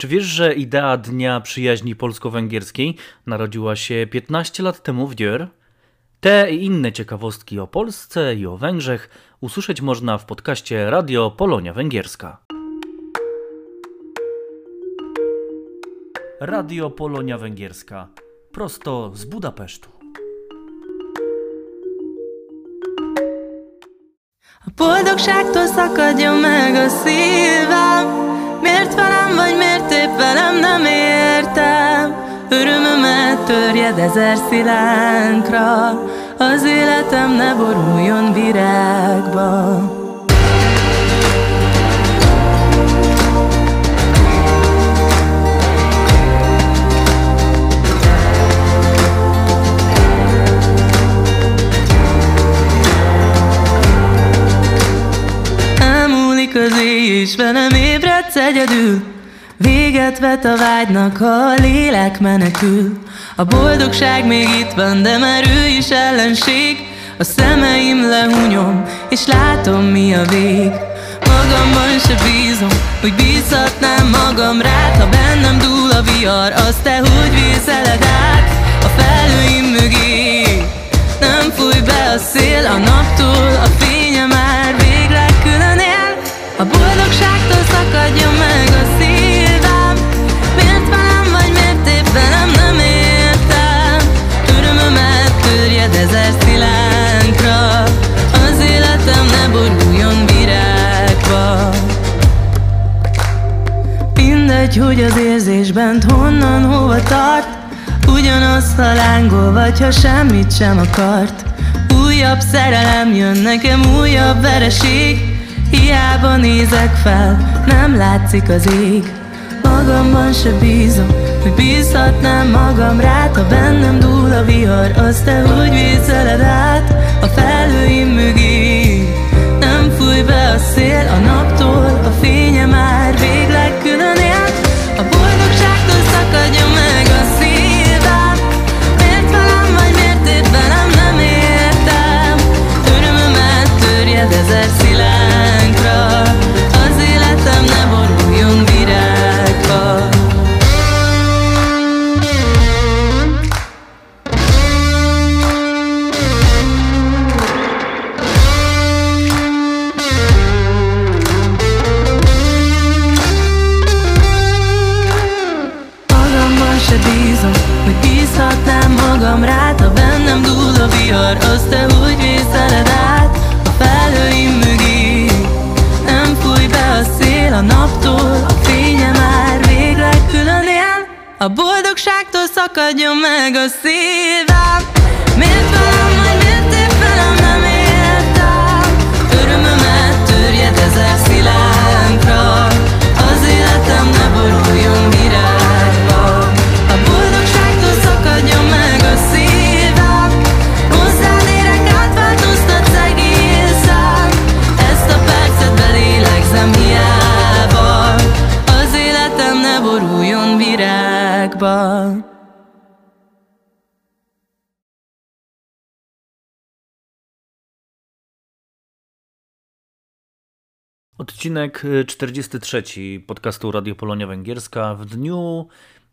Czy wiesz, że idea Dnia Przyjaźni Polsko-Węgierskiej narodziła się 15 lat temu w Dior? Te i inne ciekawostki o Polsce i o Węgrzech usłyszeć można w podcaście Radio Polonia Węgierska. Radio Polonia Węgierska prosto z Budapesztu. A boldogságtól szakadjon meg a szívem Miért velem vagy, miért épp velem nem értem. Örömömet törjed ezer szilánkra Az életem ne boruljon virágba Éj, és velem ébredsz egyedül. Véget vet a vágynak, ha a lélek menekül. A boldogság még itt van, de már ő is ellenség. A szemeim lehunyom, és látom mi a vég. Magamban se bízom, hogy bízhatnám magam rád. Ha bennem dúl a vihar, azt te hogy vészeled át? A felhőim mögé Nem fúj be a szél a naptól A fénye boldogságtól szakadjon meg a szívem. Miért velem vagy, miért nem értem? Örömömet törjed ezer szilánkra Az életem ne boruljon virágba. Mindegy, hogy az érzés bent honnan, hova tart Ugyanaz, ha lángol, vagy ha semmit sem akart. Újabb szerelem jön nekem, újabb vereség Hiába nézek fel, nem látszik az ég. Magamban se bízom, hogy bízhatnám magam rád Ha bennem dúl a vihar, azt te úgy vészeled át. A felhőim mögé nem fúj be a szél. A naptól A fénye már végleg külön él. A boldogságtól szakadjon meg vihar, azt te úgy vészeled át A felhőim mögé. Nem fúj be a szél a naptól A fénye már végleg külön él. A boldogságtól szakadjon meg a szívem. Miért velem Odcinek y, 43 podcastu Radio Polonia Węgierska. W dniu,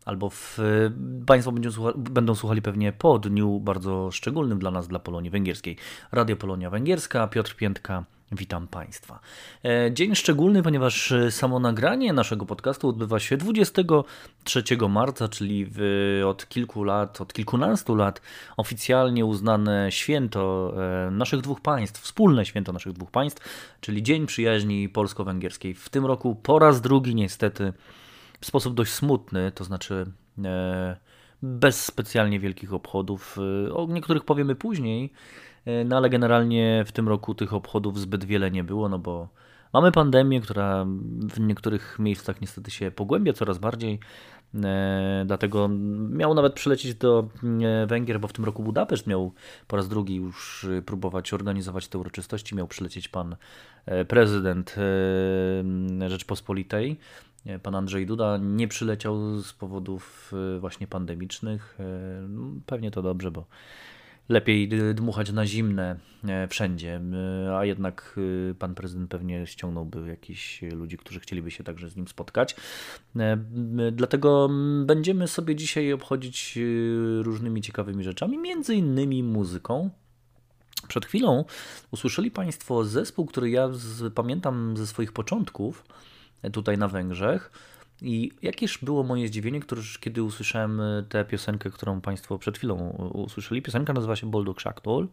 albo w, y, Państwo będą, słucha, będą słuchali pewnie po dniu bardzo szczególnym dla nas, dla Polonii Węgierskiej. Radio Polonia Węgierska, Piotr Piętka, witam Państwa. E, Dzień szczególny, ponieważ y, samo nagranie naszego podcastu odbywa się 23 marca, czyli w, od kilku lat, od kilkunastu lat oficjalnie uznane święto e, naszych dwóch państw, wspólne święto naszych dwóch państw, czyli Dzień Przyjaźni Polsko-Węgierskiej. W tym roku po raz drugi niestety w sposób dość smutny, to znaczy e, bez specjalnie wielkich obchodów. E, O niektórych powiemy później, e, no ale generalnie w tym roku tych obchodów zbyt wiele nie było, no bo mamy pandemię, która w niektórych miejscach niestety się pogłębia coraz bardziej. Dlatego miał nawet przylecieć do Węgier, bo w tym roku Budapeszt miał po raz drugi już próbować organizować te uroczystości. Miał przylecieć pan prezydent Rzeczpospolitej, pan Andrzej Duda. Nie przyleciał z powodów e, właśnie pandemicznych. E, no, Pewnie to dobrze, bo lepiej dmuchać na zimne e, wszędzie, a jednak pan prezydent pewnie ściągnąłby jakichś ludzi, którzy chcieliby się także z nim spotkać. Dlatego będziemy sobie dzisiaj obchodzić różnymi ciekawymi rzeczami, między innymi muzyką. Przed chwilą usłyszeli Państwo zespół, który ja z, pamiętam ze swoich początków tutaj na Węgrzech. I jakież było moje zdziwienie, kiedy usłyszałem tę piosenkę, którą Państwo przed chwilą usłyszeli. Piosenka nazywa się Boldog Shackdoll,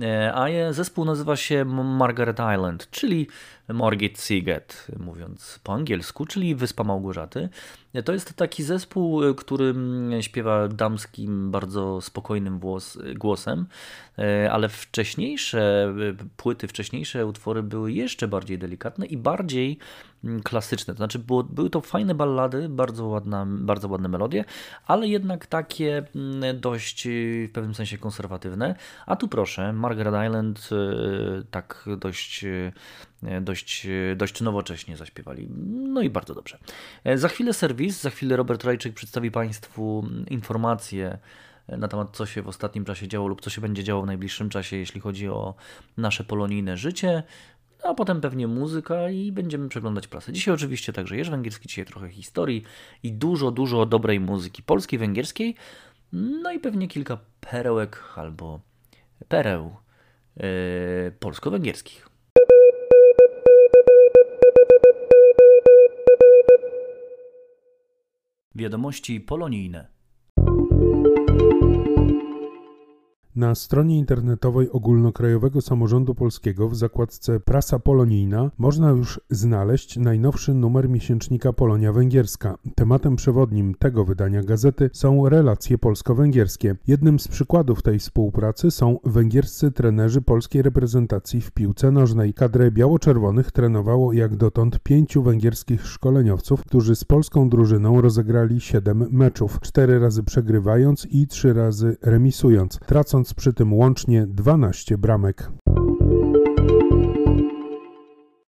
e, a zespół nazywa się Margaret Island, czyli Margit Siget, mówiąc po angielsku, czyli Wyspa Małgorzaty. To jest taki zespół, który śpiewa damskim, bardzo spokojnym głos, głosem, e, ale wcześniejsze płyty, wcześniejsze utwory były jeszcze bardziej delikatne i bardziej klasyczne. To znaczy, było, były to fajne ballady, bardzo, ładna, bardzo ładne melodie, ale jednak takie dość w pewnym sensie konserwatywne. A tu proszę, Margaret Island tak dość dość, e, dość nowocześnie zaśpiewali. No i bardzo dobrze. E, za chwilę serwis, za chwilę Robert Rajczyk przedstawi Państwu informacje na temat, co się w ostatnim czasie działo lub co się będzie działo w najbliższym czasie, jeśli chodzi o nasze polonijne życie. A potem pewnie muzyka i będziemy przeglądać prasę. Dzisiaj oczywiście także Jerz Węgierski, dzisiaj trochę historii i dużo, dużo dobrej muzyki polskiej, węgierskiej. No i pewnie kilka perełek albo pereł yy, polsko-węgierskich. Wiadomości polonijne. Na stronie internetowej Ogólnokrajowego Samorządu Polskiego w zakładce Prasa Polonijna można już znaleźć najnowszy numer miesięcznika Polonia Węgierska. Tematem przewodnim tego wydania gazety są relacje polsko-węgierskie. Jednym z przykładów tej współpracy są węgierscy trenerzy polskiej reprezentacji w piłce nożnej. Kadrę biało-czerwonych trenowało jak dotąd pięciu węgierskich szkoleniowców, którzy z polską drużyną rozegrali siedem meczów, cztery razy przegrywając i trzy razy remisując, tracąc strzelając przy tym łącznie 12 bramek.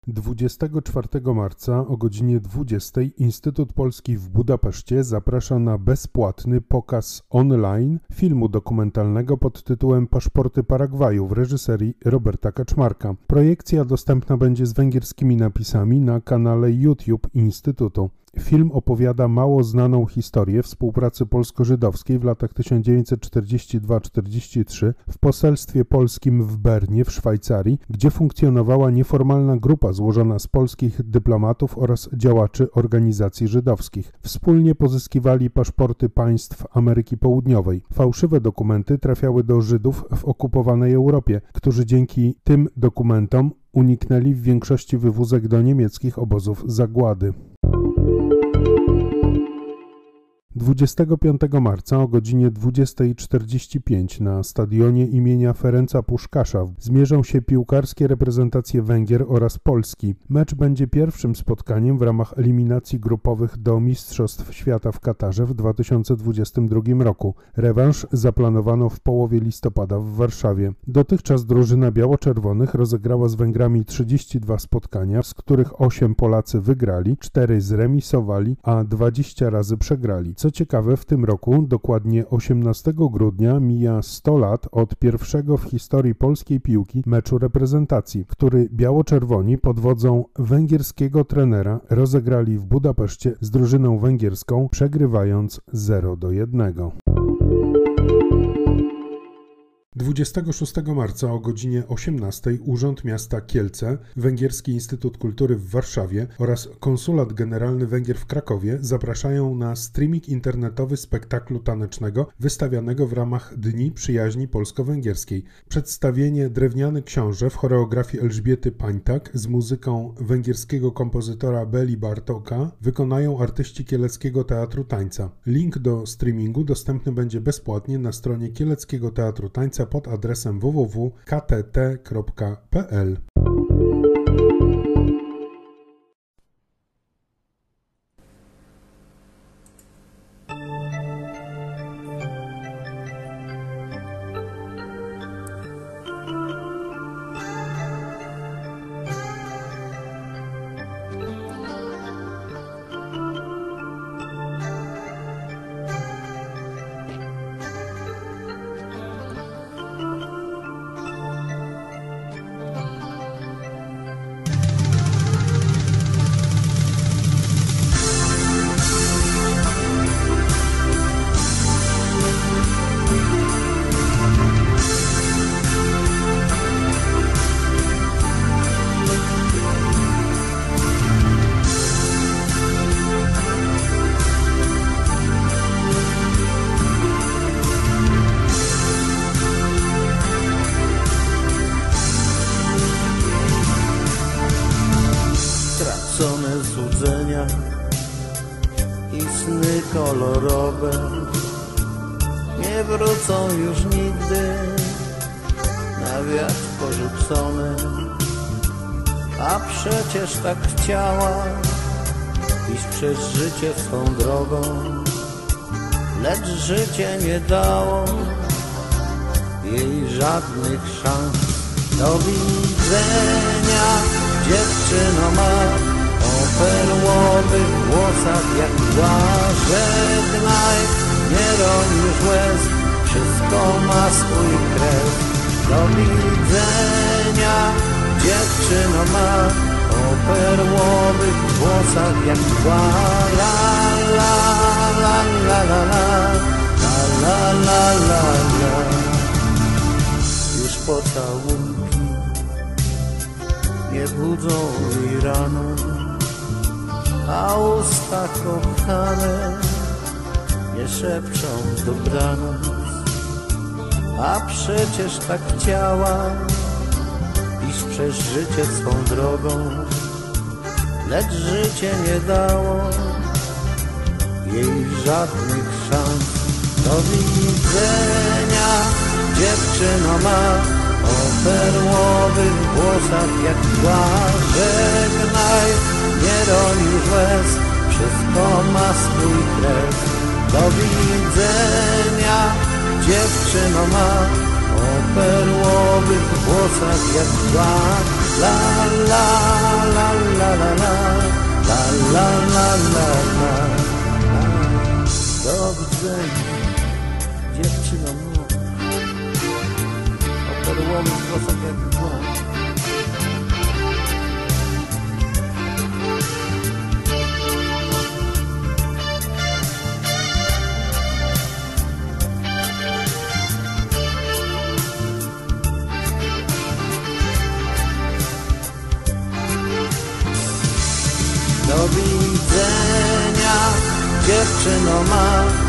24 marca o godzinie 20 Instytut Polski w Budapeszcie zaprasza na bezpłatny pokaz online filmu dokumentalnego pod tytułem Paszporty Paragwaju w reżyserii Roberta Kaczmarka. Projekcja dostępna będzie z węgierskimi napisami na kanale YouTube Instytutu. Film opowiada mało znaną historię współpracy polsko-żydowskiej w latach 1942-43 w poselstwie polskim w Bernie w Szwajcarii, gdzie funkcjonowała nieformalna grupa złożona z polskich dyplomatów oraz działaczy organizacji żydowskich. Wspólnie pozyskiwali paszporty państw Ameryki Południowej. Fałszywe dokumenty trafiały do Żydów w okupowanej Europie, którzy dzięki tym dokumentom uniknęli w większości wywózek do niemieckich obozów zagłady. 25 marca o godzinie 20.45 na stadionie imienia Ferenca Puszkasza zmierzą się piłkarskie reprezentacje Węgier oraz Polski. Mecz będzie pierwszym spotkaniem w ramach eliminacji grupowych do Mistrzostw Świata w Katarze w 2022 roku. Rewanż zaplanowano w połowie listopada w Warszawie. Dotychczas drużyna biało-czerwonych rozegrała z Węgrami 32 spotkania, z których 8 Polacy wygrali, 4 zremisowali, a 20 razy przegrali. Co ciekawe, w tym roku, dokładnie 18 grudnia, mija 100 lat od pierwszego w historii polskiej piłki meczu reprezentacji, który biało-czerwoni pod wodzą węgierskiego trenera rozegrali w Budapeszcie z drużyną węgierską, przegrywając 0 do 1. 26 marca o godzinie 18 Urząd Miasta Kielce, Węgierski Instytut Kultury w Warszawie oraz Konsulat Generalny Węgier w Krakowie zapraszają na streaming internetowy spektaklu tanecznego wystawianego w ramach Dni Przyjaźni Polsko-Węgierskiej. Przedstawienie Drewniany Książę w choreografii Elżbiety Pańtak z muzyką węgierskiego kompozytora Beli Bartoka wykonają artyści Kieleckiego Teatru Tańca. Link do streamingu dostępny będzie bezpłatnie na stronie Kieleckiego Teatru Tańca pod adresem www.ktt.pl. sny kolorowe nie wrócą już nigdy na wiatr porzucone. A przecież tak chciała iść przez życie swą drogą, lecz życie nie dało jej żadnych szans. Do widzenia dziewczyno ma perłowych włosach jak mgła Żegnaj, nie roń już łez Wszystko ma swój kres Do widzenia dziewczyno ma. O perłowych włosach jak mgła La la la la la la La la la la. Już pocałunki nie budzą jej rano a usta kochane nie szepczą dobranoc, a przecież tak chciała iść przez życie swą drogą, lecz życie nie dało jej żadnych szans. Do widzenia dziewczyno ma o perłowych włosach jak mgła Żegnaj, nie roli łez Wszystko ma swój kres Do widzenia dziewczyno ma O perłowych włosach jak mgła La la la la la la La la la la la. Do widzenia dziewczyno ma perłowy jak Do widzenia dziewczyno ma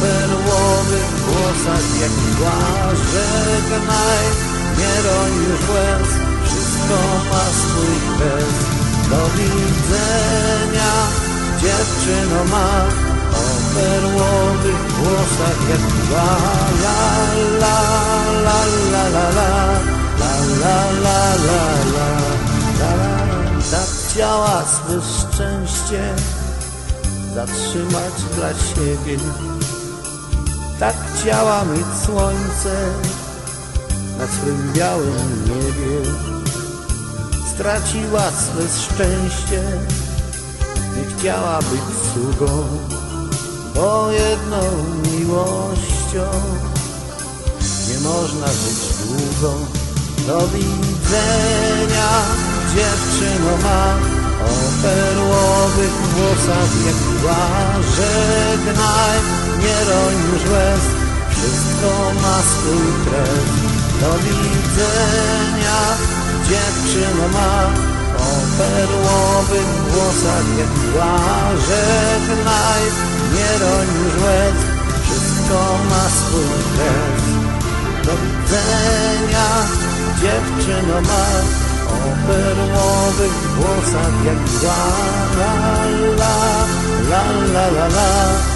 perłowych włosach jak mgła Żegnaj, nie roisz łez Wszystko ma swój kres Do widzenia dziewczyno ma O perłowych włosach jak mgła La la la la la la La la la la la La la Chciała swe szczęście zatrzymać dla siebie tak chciała mieć słońce na swym białym niebie. Straciła swe szczęście, nie chciała być sługą, bo jedną miłością nie można żyć długo. Do widzenia dziewczyno ma o perłowych włosach jak mgła Żegnaj, nie roń już łez. Wszystko ma swój kres Do widzenia dziewczyno ma. O perłowych włosach jak mgła Żegnaj, nie roń już łez. Wszystko ma swój kres Do widzenia dziewczyno ma. O perłowych włosach jak mgła la la la la la la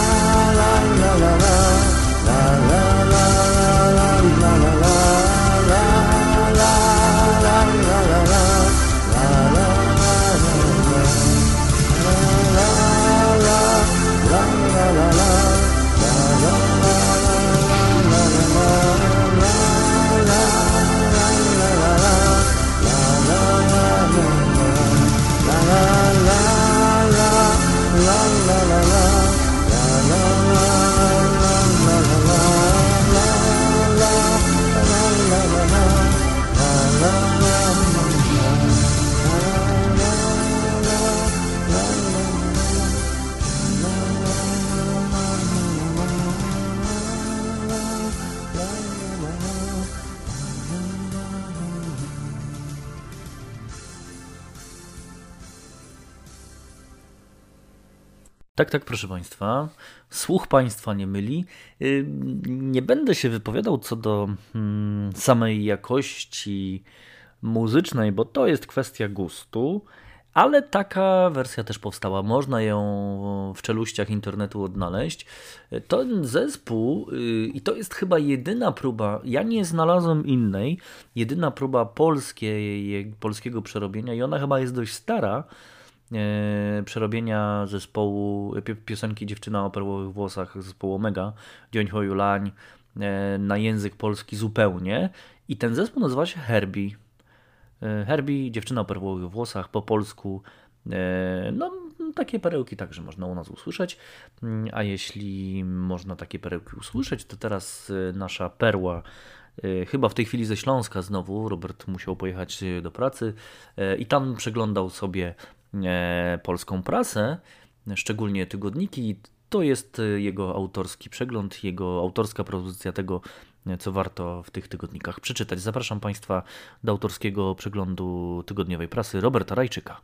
la la la la la la. Tak, tak, proszę Państwa. Słuch Państwa nie myli. Y, nie będę się wypowiadał co do mm, samej jakości muzycznej, bo to jest kwestia gustu. Ale taka wersja też powstała, można ją w czeluściach internetu odnaleźć. Ten zespół, y, i to jest chyba jedyna próba, ja nie znalazłem innej, jedyna próba polskiej, polskiego przerobienia, i ona chyba jest dość stara, przerobienia zespołu piosenki Dziewczyna o perłowych włosach zespołu Omega, Dzioń Hoju Lań, e, na język polski zupełnie. I ten zespół nazywa się Herbie. E, Herbie, dziewczyna o perłowych włosach, po polsku. E, no, takie perełki także można u nas usłyszeć. Mm, a jeśli można takie perełki usłyszeć, to teraz e, nasza perła, chyba w tej chwili ze Śląska znowu. Robert musiał pojechać do pracy i tam przeglądał sobie polską prasę, szczególnie tygodniki. To jest jego autorski przegląd, jego autorska propozycja tego, co warto w tych tygodnikach przeczytać. Zapraszam Państwa do autorskiego przeglądu tygodniowej prasy Roberta Rajczyka.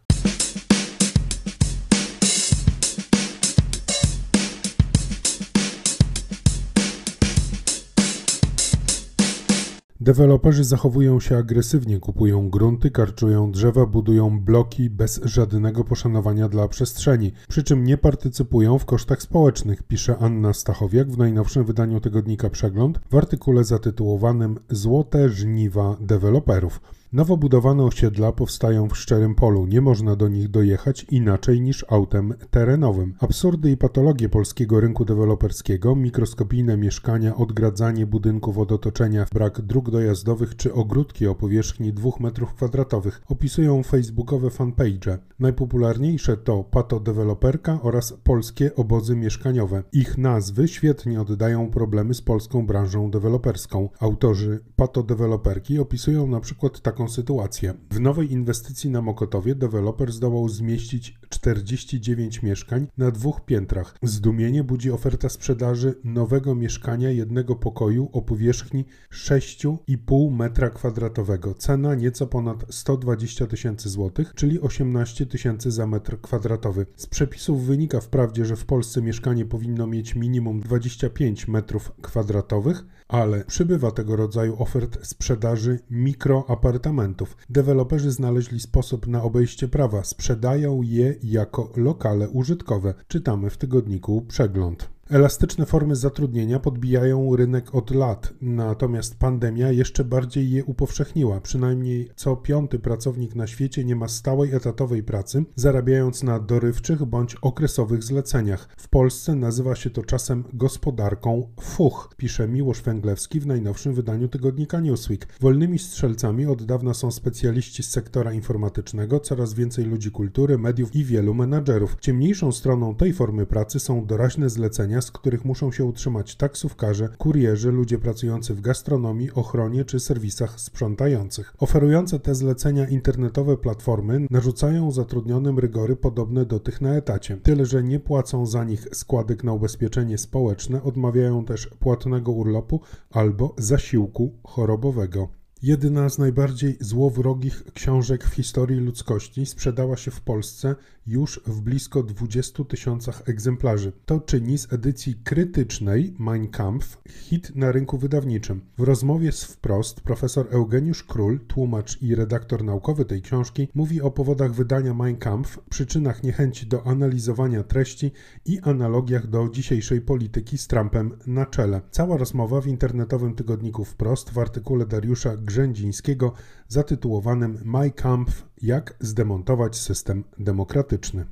Deweloperzy zachowują się agresywnie, kupują grunty, karczują drzewa, budują bloki bez żadnego poszanowania dla przestrzeni, przy czym nie partycypują w kosztach społecznych, pisze Anna Stachowiak w najnowszym wydaniu tygodnika Przegląd w artykule zatytułowanym Złote żniwa deweloperów. Nowo budowane osiedla powstają w szczerym polu, nie można do nich dojechać inaczej niż autem terenowym. Absurdy i patologie polskiego rynku deweloperskiego, mikroskopijne mieszkania, odgradzanie budynków od otoczenia, brak dróg dojazdowych czy ogródki o powierzchni 2 m2 opisują facebookowe fanpage. Najpopularniejsze to patodeweloperka oraz polskie obozy mieszkaniowe. Ich nazwy świetnie oddają problemy z polską branżą deweloperską. Autorzy patodeweloperki opisują na przykład tak sytuację. W nowej inwestycji na Mokotowie deweloper zdołał zmieścić 49 mieszkań na dwóch piętrach. Zdumienie budzi oferta sprzedaży nowego mieszkania jednego pokoju o powierzchni 6,5 metra kwadratowego. Cena nieco ponad 120 tysięcy złotych, czyli 18 tysięcy za metr kwadratowy. Z przepisów wynika wprawdzie, że w Polsce mieszkanie powinno mieć minimum 25 metrów kwadratowych, ale przybywa tego rodzaju ofert sprzedaży mikroapartamentów. Deweloperzy znaleźli sposób na obejście prawa, sprzedają je jako lokale użytkowe. Czytamy w tygodniku Przegląd. Elastyczne formy zatrudnienia podbijają rynek od lat, natomiast pandemia jeszcze bardziej je upowszechniła. Przynajmniej co piąty pracownik na świecie nie ma stałej etatowej pracy, zarabiając na dorywczych bądź okresowych zleceniach. W Polsce nazywa się to czasem gospodarką fuch, pisze Miłosz Węglewski w najnowszym wydaniu tygodnika Newsweek. Wolnymi strzelcami od dawna są specjaliści z sektora informatycznego, coraz więcej ludzi kultury, mediów i wielu menadżerów. Ciemniejszą stroną tej formy pracy są doraźne zlecenia z których muszą się utrzymać taksówkarze, kurierzy, ludzie pracujący w gastronomii, ochronie czy serwisach sprzątających. Oferujące te zlecenia internetowe platformy narzucają zatrudnionym rygory podobne do tych na etacie. Tyle, że nie płacą za nich składek na ubezpieczenie społeczne, odmawiają też płatnego urlopu albo zasiłku chorobowego. Jedyna z najbardziej złowrogich książek w historii ludzkości sprzedała się w Polsce już w blisko 20 tysiącach egzemplarzy. To czyni z edycji krytycznej Mein Kampf hit na rynku wydawniczym. W rozmowie z Wprost profesor Eugeniusz Król, tłumacz i redaktor naukowy tej książki, mówi o powodach wydania Mein Kampf, przyczynach niechęci do analizowania treści i analogiach do dzisiejszej polityki z Trumpem na czele. Cała rozmowa w internetowym tygodniku Wprost w artykule Dariusza Grzędzińskiego zatytułowanym My Kampf jak zdemontować system demokratyczny.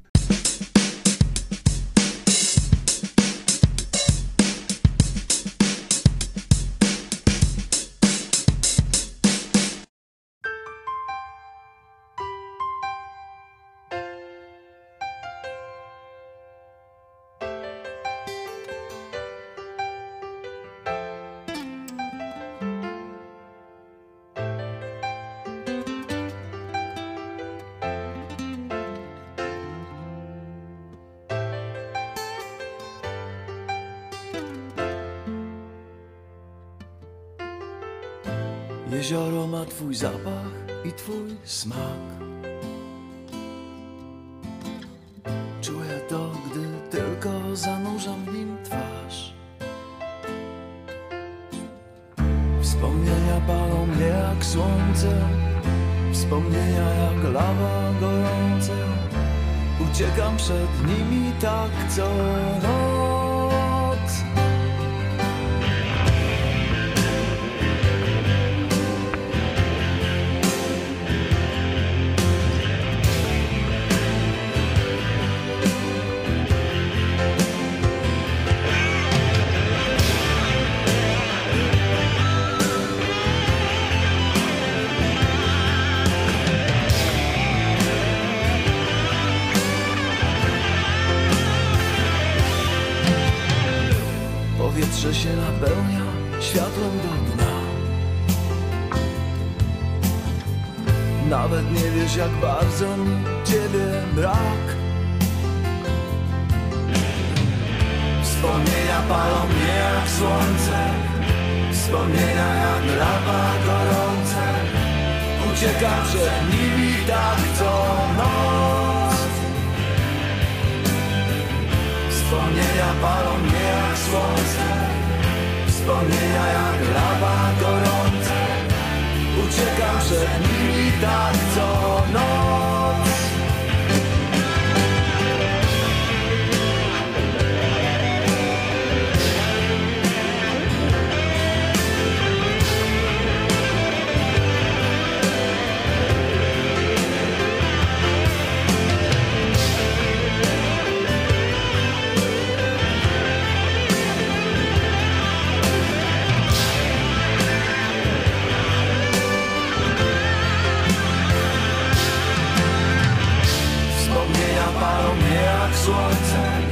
Mnie jak słońce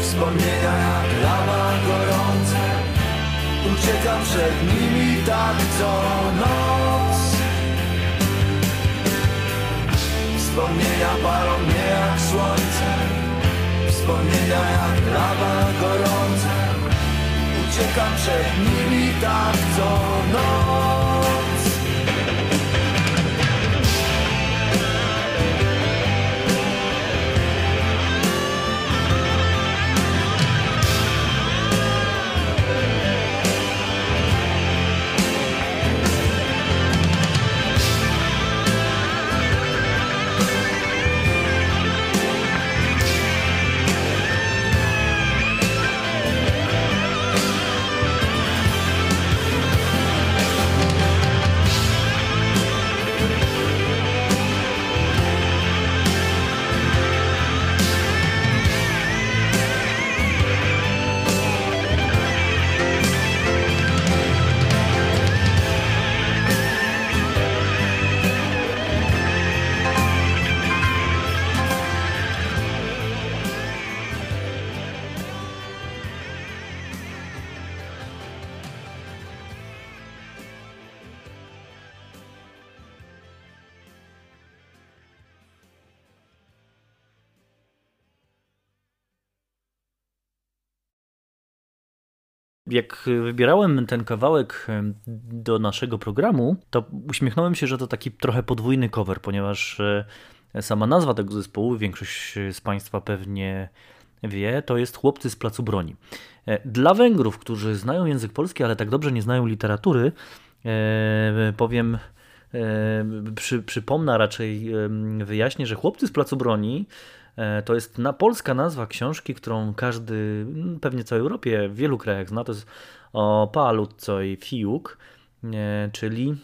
Wspomnienia jak lawa gorące. Uciekam przed nimi tak co noc. Wspomnienia palą mnie jak słońce Wspomnienia jak lawa gorące. Uciekam przed nimi tak co noc Jak wybierałem ten kawałek do naszego programu, to uśmiechnąłem się, że to taki trochę podwójny cover, ponieważ e, sama nazwa tego zespołu, większość z Państwa pewnie wie, to jest Chłopcy z Placu Broni. E, Dla Węgrów, którzy znają język polski, ale tak dobrze nie znają literatury, e, powiem, przy, przypomnę, raczej wyjaśnię, że Chłopcy z Placu Broni To jest na polska nazwa książki, którą każdy, mm, pewnie całej Europie, w wielu krajach zna. To jest o Paalutco i Fiuk, e, czyli,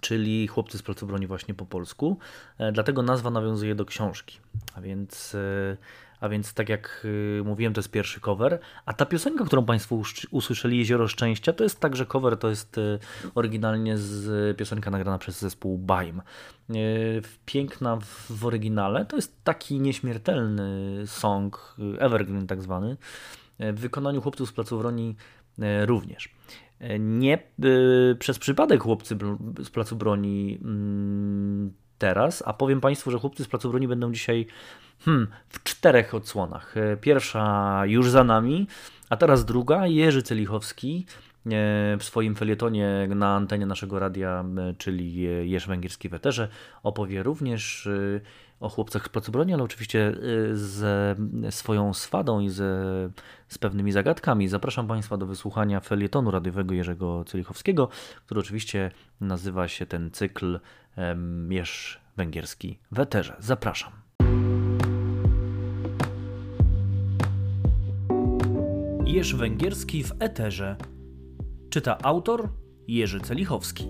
czyli chłopcy z placu broni właśnie po polsku. E, Dlatego nazwa nawiązuje do książki. A więc, e, a więc tak jak e, mówiłem, to jest pierwszy cover. A ta piosenka, którą Państwo usłyszeli, Jezioro Szczęścia, to jest także cover, to jest e, oryginalnie z piosenka nagrana przez zespół Baim. E, Piękna w, oryginale. To jest taki nieśmiertelny song, evergreen tak zwany, w wykonaniu chłopców z Placu Broni e, również. Nie przez przypadek chłopcy z Placu Broni mm, teraz, a powiem Państwu, że chłopcy z Placu Broni będą dzisiaj hmm, w czterech odsłonach. E, Pierwsza już za nami, a teraz druga, Jerzy Celichowski, w swoim felietonie na antenie naszego radia, czyli Jerz Węgierski w Eterze, opowie również o chłopcach z placu broni, ale oczywiście ze swoją swadą i ze, z pewnymi zagadkami. Zapraszam Państwa do wysłuchania felietonu radiowego Jerzego Cylichowskiego, który oczywiście nazywa się ten cykl Jerz Węgierski w Eterze. Zapraszam. Jerz Węgierski w Eterze. Czyta autor Jerzy Celichowski.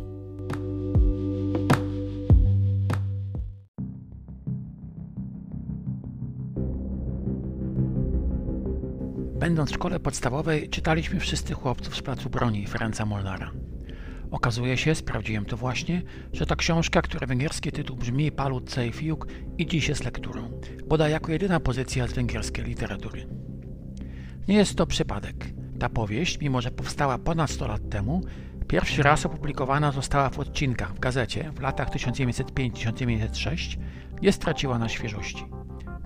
Będąc w szkole podstawowej, czytaliśmy wszyscy chłopców z placu broni Ferenca Molnara. Okazuje się, sprawdziłem to właśnie, że ta książka, która węgierski tytuł brzmi Palut Cejfiuk i dziś jest lekturą, podaje jako jedyna pozycja z węgierskiej literatury. Nie jest to przypadek. Ta powieść, mimo że powstała ponad 100 lat temu, pierwszy raz opublikowana została w odcinkach w gazecie w latach 1905-1906, nie straciła na świeżości.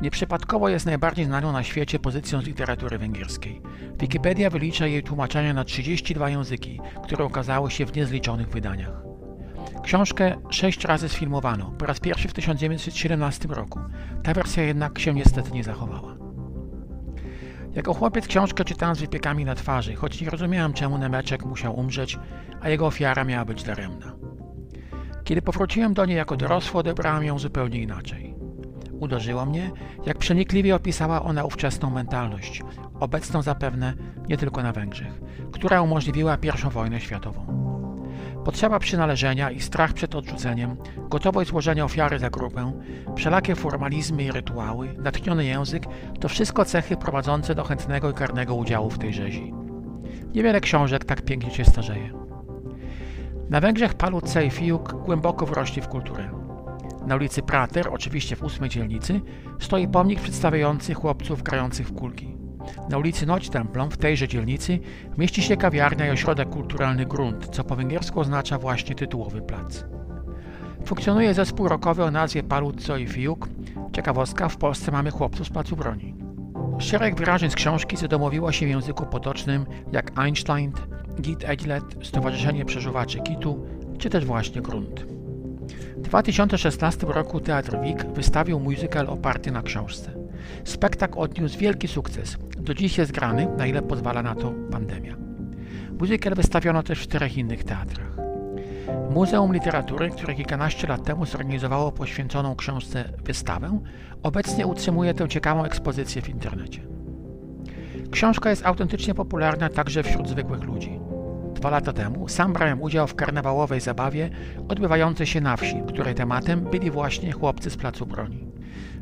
Nieprzypadkowo jest najbardziej znaną na świecie pozycją z literatury węgierskiej. Wikipedia wylicza jej tłumaczenia na 32 języki, które okazały się w niezliczonych wydaniach. Książkę sześć razy sfilmowano, po raz pierwszy w 1917 roku. Ta wersja jednak się niestety nie zachowała. Jako chłopiec książkę czytałem z wypiekami na twarzy, choć nie rozumiałem czemu Nemeczek musiał umrzeć, a jego ofiara miała być daremna. Kiedy powróciłem do niej jako dorosły, odebrałem ją zupełnie inaczej. Uderzyło mnie, jak przenikliwie opisała ona ówczesną mentalność, obecną zapewne nie tylko na Węgrzech, która umożliwiła I wojnę światową. Potrzeba przynależenia i strach przed odrzuceniem, gotowość złożenia ofiary za grupę, wszelakie formalizmy i rytuały, natchniony język to wszystko cechy prowadzące do chętnego i karnego udziału w tej rzezi. Niewiele książek tak pięknie się starzeje. Na Węgrzech Palu Cejfiuk głęboko wrośli w kulturę. Na ulicy Prater, oczywiście w ósmej dzielnicy, stoi pomnik przedstawiający chłopców grających w kulki. Na ulicy Noćtemplon, w tejże dzielnicy, mieści się kawiarnia i ośrodek kulturalny Grunt, co po węgiersku oznacza właśnie tytułowy plac. Funkcjonuje zespół rockowy o nazwie Paluzzo i Fiuk. Ciekawostka, w Polsce mamy chłopców z placu broni. Szereg wyrażeń z książki zadomowiło się w języku potocznym jak Einstein, Git Edlet, Stowarzyszenie Przeżuwaczy Kitu, czy też właśnie Grunt. W 2016 roku Teatr WIK wystawił musical oparty na książce. Spektakl odniósł wielki sukces. Do dziś jest grany, na ile pozwala na to pandemia. Musical wystawiono też w czterech innych teatrach. Muzeum Literatury, które kilkanaście lat temu zorganizowało poświęconą książce wystawę, obecnie utrzymuje tę ciekawą ekspozycję w internecie. Książka jest autentycznie popularna także wśród zwykłych ludzi. Dwa lata temu sam brałem udział w karnawałowej zabawie odbywającej się na wsi, której tematem byli właśnie chłopcy z placu broni.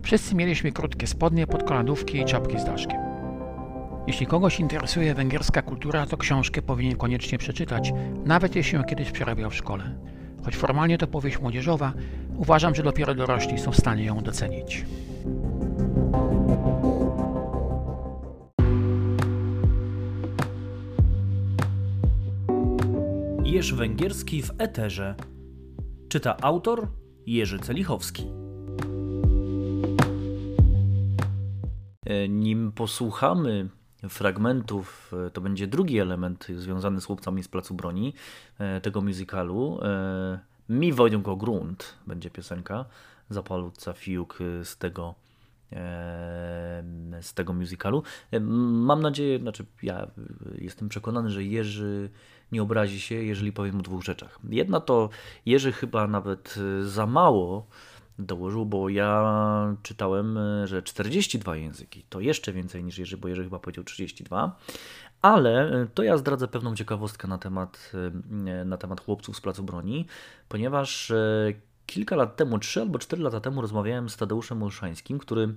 Wszyscy mieliśmy krótkie spodnie, podkolanówki i czapki z daszkiem. Jeśli kogoś interesuje węgierska kultura, to książkę powinien koniecznie przeczytać, nawet jeśli ją kiedyś przerabiał w szkole. Choć formalnie to powieść młodzieżowa, uważam, że dopiero dorośli są w stanie ją docenić. Jerz Węgierski w Eterze. Czyta autor Jerzy Celichowski. Nim posłuchamy fragmentów, e, to będzie drugi element związany z chłopcami z Placu Broni e, tego musicalu. Mi Wojdą Grunt będzie piosenka Zapalutca Fiuk z tego z tego musicalu. Mam nadzieję, znaczy ja jestem przekonany, że Jerzy nie obrazi się, jeżeli powiem o dwóch rzeczach. Jedna to Jerzy chyba nawet za mało dołożył, bo ja czytałem, y, że 42 języki to jeszcze więcej niż Jerzy, bo Jerzy chyba powiedział 32. Ale y, to ja zdradzę pewną ciekawostkę na temat, na temat chłopców z Placu Broni, ponieważ kilka lat temu, 3 albo 4 lata temu rozmawiałem z Tadeuszem Olszańskim, który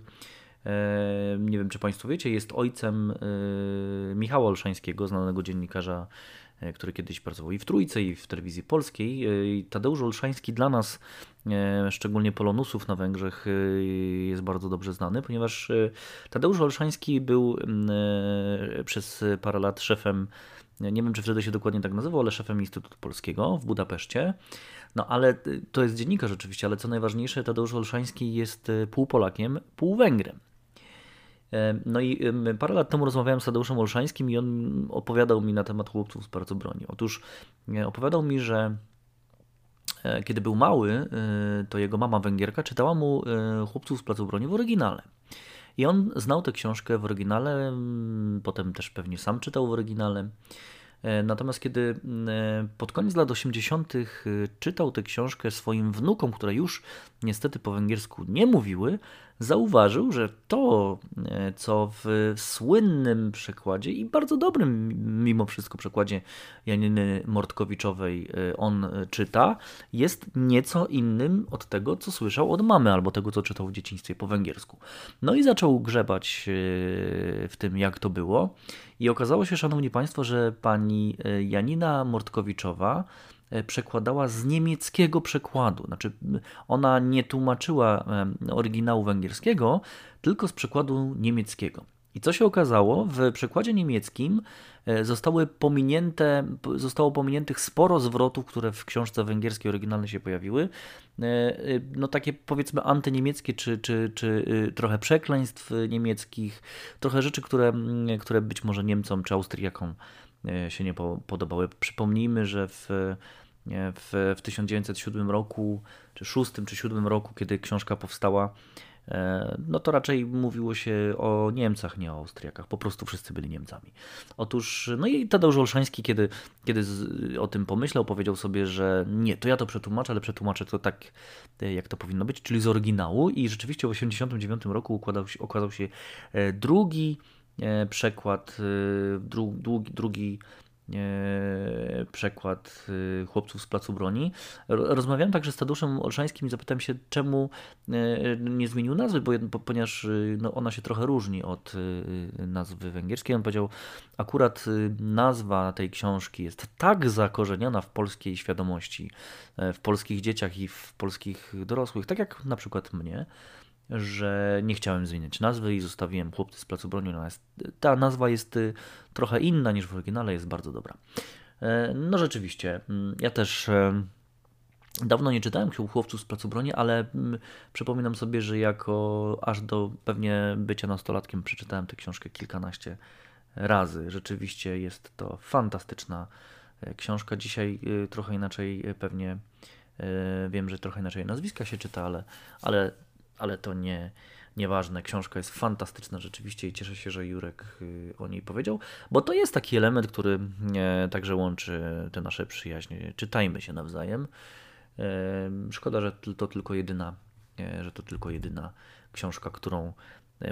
nie wiem czy Państwo wiecie, jest ojcem Michała Olszańskiego, znanego dziennikarza E, który kiedyś pracował i w Trójce, i w telewizji polskiej. E, Tadeusz Olszański dla nas, e, szczególnie polonusów na Węgrzech, jest bardzo dobrze znany, ponieważ Tadeusz Olszański był przez parę lat szefem, nie wiem czy wtedy się dokładnie tak nazywał, ale szefem Instytutu Polskiego w Budapeszcie. No ale to jest dziennikarz oczywiście, ale co najważniejsze, Tadeusz Olszański jest pół Polakiem, pół Węgrem. E, no i parę lat temu rozmawiałem z Tadeuszem Olszańskim i on opowiadał mi na temat chłopców z bardzo broni. Otóż e, opowiadał mi, że e, kiedy był mały, to jego mama Węgierka czytała mu chłopców z placu broni w oryginale. I on znał tę książkę w oryginale, potem też pewnie sam czytał w oryginale. E, natomiast kiedy e, pod koniec lat 80. E, czytał tę książkę swoim wnukom, które już niestety po węgiersku nie mówiły, zauważył, że to, co w słynnym przekładzie i bardzo dobrym mimo wszystko przekładzie Janiny Mortkowiczowej on czyta, jest nieco innym od tego, co słyszał od mamy albo tego, co czytał w dzieciństwie po węgiersku. No i zaczął grzebać w tym, jak to było. I okazało się, szanowni państwo, że pani e, Janina Mortkowiczowa e, przekładała z niemieckiego przekładu. Znaczy, ona nie tłumaczyła oryginału węgierskiego, tylko z przekładu niemieckiego. I co się okazało? W przekładzie niemieckim e, zostały pominięte, zostało pominiętych sporo zwrotów, które w książce węgierskiej oryginalnej się pojawiły. E, e, no takie powiedzmy antyniemieckie, czy, czy, czy trochę przekleństw niemieckich, trochę rzeczy, które, które być może Niemcom czy Austriakom się nie podobały. Przypomnijmy, że w w, w 1907 roku, czy 6 czy 7 roku, kiedy książka powstała, E, no to raczej mówiło się o Niemcach, nie o Austriakach. Po prostu wszyscy byli Niemcami. Otóż, no i Tadeusz Olszański, kiedy, kiedy z, o tym pomyślał, powiedział sobie, że nie, to ja to przetłumaczę, ale przetłumaczę to tak, e, jak to powinno być, czyli z oryginału. I rzeczywiście w 1989 roku układał okazał się e, drugi przekład, drugi, drugi przekład e, chłopców z Placu Broni. Rozmawiałem także z Tadeuszem Olszańskim i zapytałem się, czemu e, nie zmienił nazwy, bo, ponieważ no, ona się trochę różni od nazwy węgierskiej. On powiedział, akurat nazwa tej książki jest tak zakorzeniona w polskiej świadomości, w polskich dzieciach i w polskich dorosłych, tak jak na przykład mnie, że nie chciałem zmieniać nazwy i zostawiłem Chłopcy z Placu Broni. Ta nazwa jest y, trochę inna niż w oryginale, jest bardzo dobra. E, no rzeczywiście, mm, ja też e, dawno nie czytałem Chłopców z Placu Broni, ale mm, przypominam sobie, że jako aż do pewnie bycia nastolatkiem przeczytałem tę książkę kilkanaście razy. Rzeczywiście jest to fantastyczna e, książka. Dzisiaj y, trochę inaczej pewnie wiem, że trochę inaczej nazwiska się czyta, ale, ale ale to nie, nieważne. Książka jest fantastyczna rzeczywiście i cieszę się, że Jurek y, o niej powiedział, bo to jest taki element, który e, także łączy te nasze przyjaźnie. Czytajmy się nawzajem. E, szkoda, że to tylko jedyna, e, że to tylko jedyna książka, którą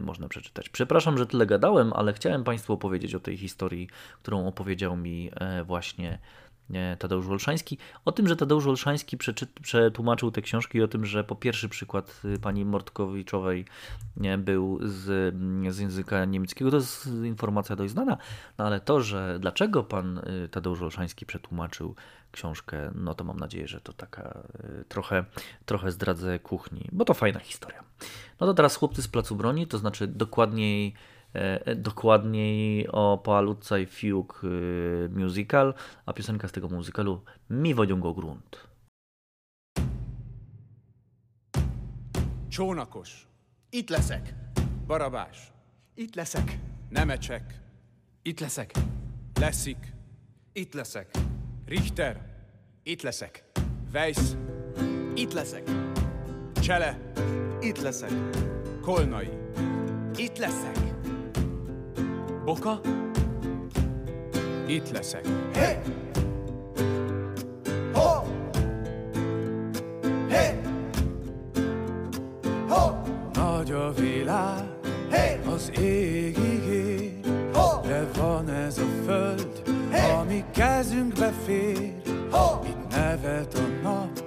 można przeczytać. Przepraszam, że tyle gadałem, ale chciałem Państwu opowiedzieć o tej historii, którą opowiedział mi właśnie Tadeusz Olszański. O tym, że Tadeusz Olszański przetłumaczył te książki i o tym, że po pierwszy przykład y, pani Mortkowiczowej był z, z języka niemieckiego, to jest informacja dość znana, no ale to, że dlaczego pan y, Tadeusz Olszański przetłumaczył książkę, no to mam nadzieję, że to taka y, trochę, trochę zdradzę kuchni, bo to fajna historia. No to teraz chłopcy z Placu Broni, to znaczy dokładniej dokładniej o Poalutca i Fiuk e, musical, a piosenka z tego musicalu Mi vagyunk grunt. Csónakos. Itt leszek. Barabás. Itt leszek. Nemecsek. Itt leszek. Leszik. Itt leszek. Richter. Itt leszek. Weiss. Itt leszek. Csele. Itt leszek. Kolnai. Itt leszek. Boka? Itt leszek. Hey! Ho! Hey! Ho! Nagy a világ, hey! az égig ér, Ho! de van ez a föld, hey! ami kezünkbe fér. Ho! Itt nevet a nap,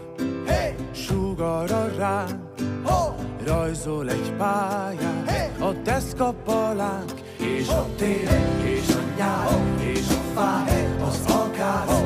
hey! sugara ránk, Ho! rajzol egy pályát, hey! a deszkapalánk, és a tél, és a nyár, és a fák, az akár,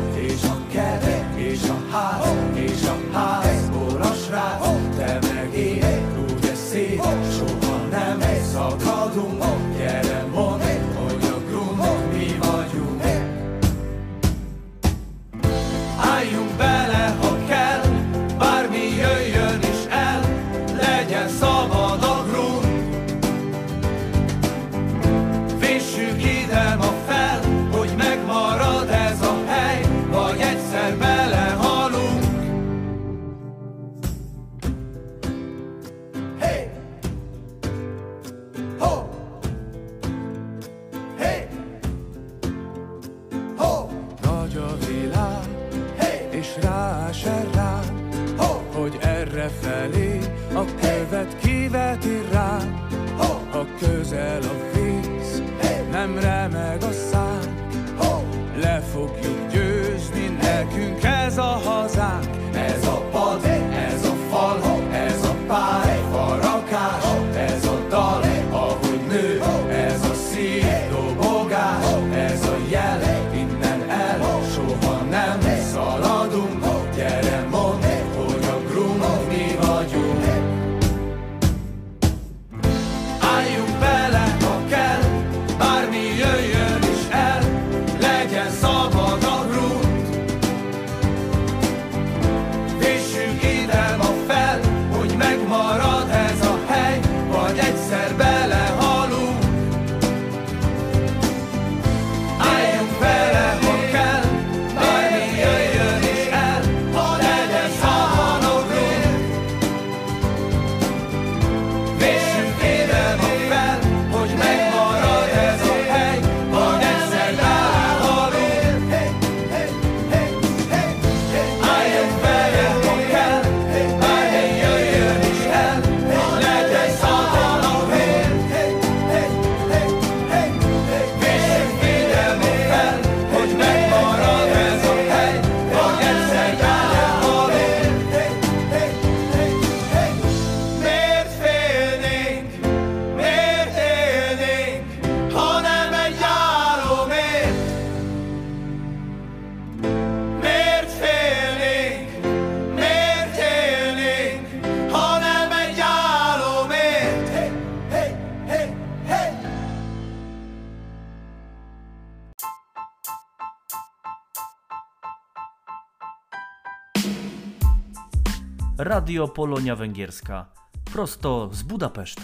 Radio Polonia Węgierska. Prosto z Budapesztu.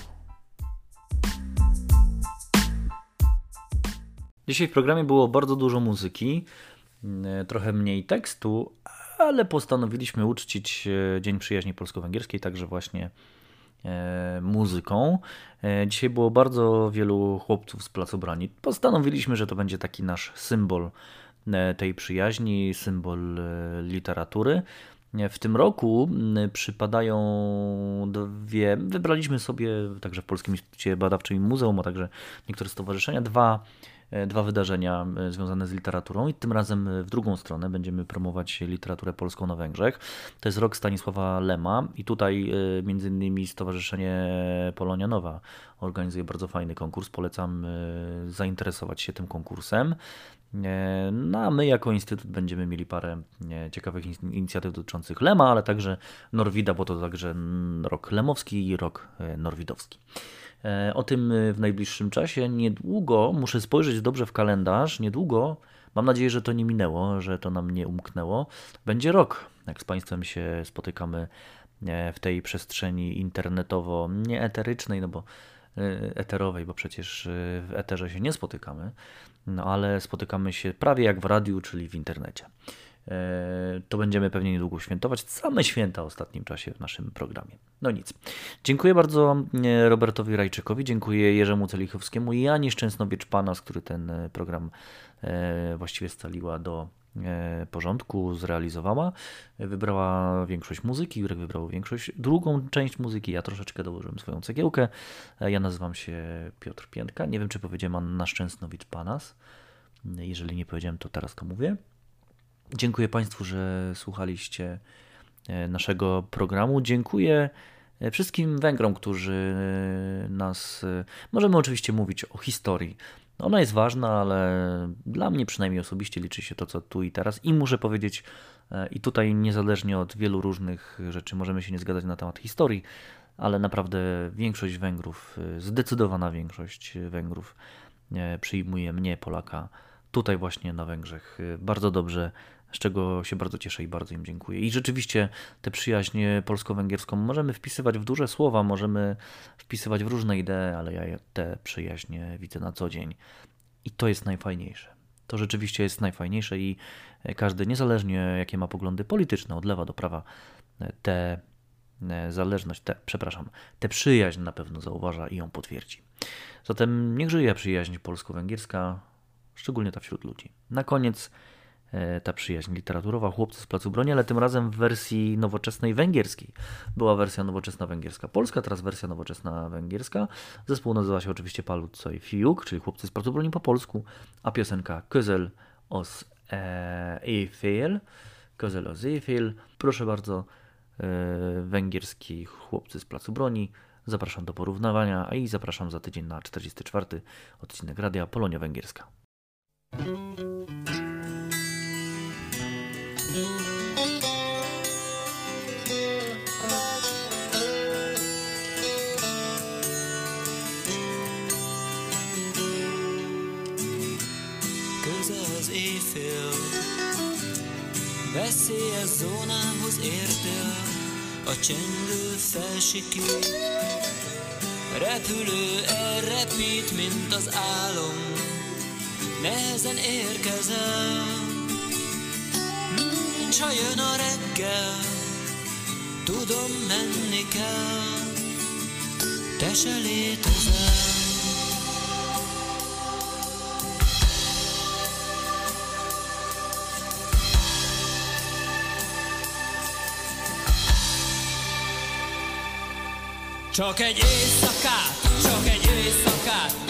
Dzisiaj w programie było bardzo dużo muzyki, e, trochę mniej tekstu, ale postanowiliśmy uczcić e, Dzień Przyjaźni Polsko-Węgierskiej także właśnie e, muzyką. Dzisiaj było bardzo wielu chłopców z Placu Brani. Postanowiliśmy, że to będzie taki nasz symbol tej przyjaźni, symbol literatury. W tym roku m, przypadają dwie, wybraliśmy sobie także w Polskim Instytucie Badawczym i Muzeum, a także niektóre stowarzyszenia, dwa, e, dwa wydarzenia e, związane z literaturą i tym razem e, w drugą stronę będziemy promować literaturę polską na Węgrzech. To jest rok Stanisława Lema i tutaj między innymi Stowarzyszenie Polonia Nowa organizuje bardzo fajny konkurs. Polecam zainteresować się tym konkursem. E, No a my jako Instytut będziemy mieli parę e, ciekawych in- inicjatyw dotyczących Lema, ale także Norwida, bo to także rok lemowski i rok e, norwidowski. O tym w najbliższym czasie. Niedługo, muszę spojrzeć dobrze w kalendarz, niedługo, mam nadzieję, że to nie minęło, że to nam nie umknęło, będzie rok, jak z Państwem się spotykamy w tej przestrzeni internetowo, nie eterycznej, no bo eterowej, bo przecież w eterze się nie spotykamy, no ale spotykamy się prawie jak w radiu, czyli w internecie. E, To będziemy pewnie niedługo świętować. Same święta w ostatnim czasie w naszym programie. No nic. Dziękuję bardzo e, Robertowi Rajczykowi, dziękuję Jerzemu Celichowskiemu i Ani Szczęsnowiecz-Panas, który ten e, program właściwie scaliła do porządku, zrealizowała. E, Wybrała większość muzyki, Jurek wybrał większość, drugą część muzyki, ja troszeczkę dołożyłem swoją cegiełkę. E, Ja nazywam się Piotr Piętka, nie wiem czy powiedziałem Anna Szczęsnowicz-Panas. Jeżeli nie powiedziałem, to teraz to mówię. Dziękuję Państwu, że słuchaliście e, naszego programu. Dziękuję e, wszystkim Węgrom, którzy e, nas. e, Możemy oczywiście mówić o historii. Ona jest ważna, ale dla mnie przynajmniej osobiście liczy się to, co tu i teraz. I muszę powiedzieć, e, i tutaj niezależnie od wielu różnych rzeczy możemy się nie zgadzać na temat historii, ale naprawdę większość Węgrów, e, zdecydowana większość Węgrów e, przyjmuje mnie, Polaka, tutaj właśnie na Węgrzech bardzo dobrze, z czego się bardzo cieszę i bardzo im dziękuję. I rzeczywiście tę przyjaźń polsko-węgierską możemy wpisywać w duże słowa, możemy wpisywać w różne idee, ale ja tę przyjaźń widzę na co dzień. I to jest najfajniejsze. To rzeczywiście jest najfajniejsze i każdy, niezależnie jakie ma poglądy polityczne, od lewa do prawa, tę zależność, te, przepraszam, tę przyjaźń na pewno zauważa i ją potwierdzi. Zatem niech żyje przyjaźń polsko-węgierska, szczególnie ta wśród ludzi. Na koniec e, ta przyjaźń literaturowa, chłopcy z Placu Broni, ale tym razem w wersji nowoczesnej węgierskiej. Była wersja nowoczesna węgierska polska, teraz wersja nowoczesna węgierska. Zespół nazywa się oczywiście Palut i Fiuk, czyli chłopcy z Placu Broni po polsku, a piosenka Közel os Eiffel, Közel os Eiffel. Proszę bardzo, e, węgierski chłopcy z Placu Broni. Zapraszam do porównywania, a i zapraszam za tydzień na 44 odcinek Radia Polonia Węgierska. Éjfél, veszélyes zónához értél, a csendő felsikít. Repülő elrepít, mint az álom, nehezen érkezel. Nincs, ha jön a reggel, tudom menni kell, te se létezel. Csak egy éjszakát, csak egy éjszakát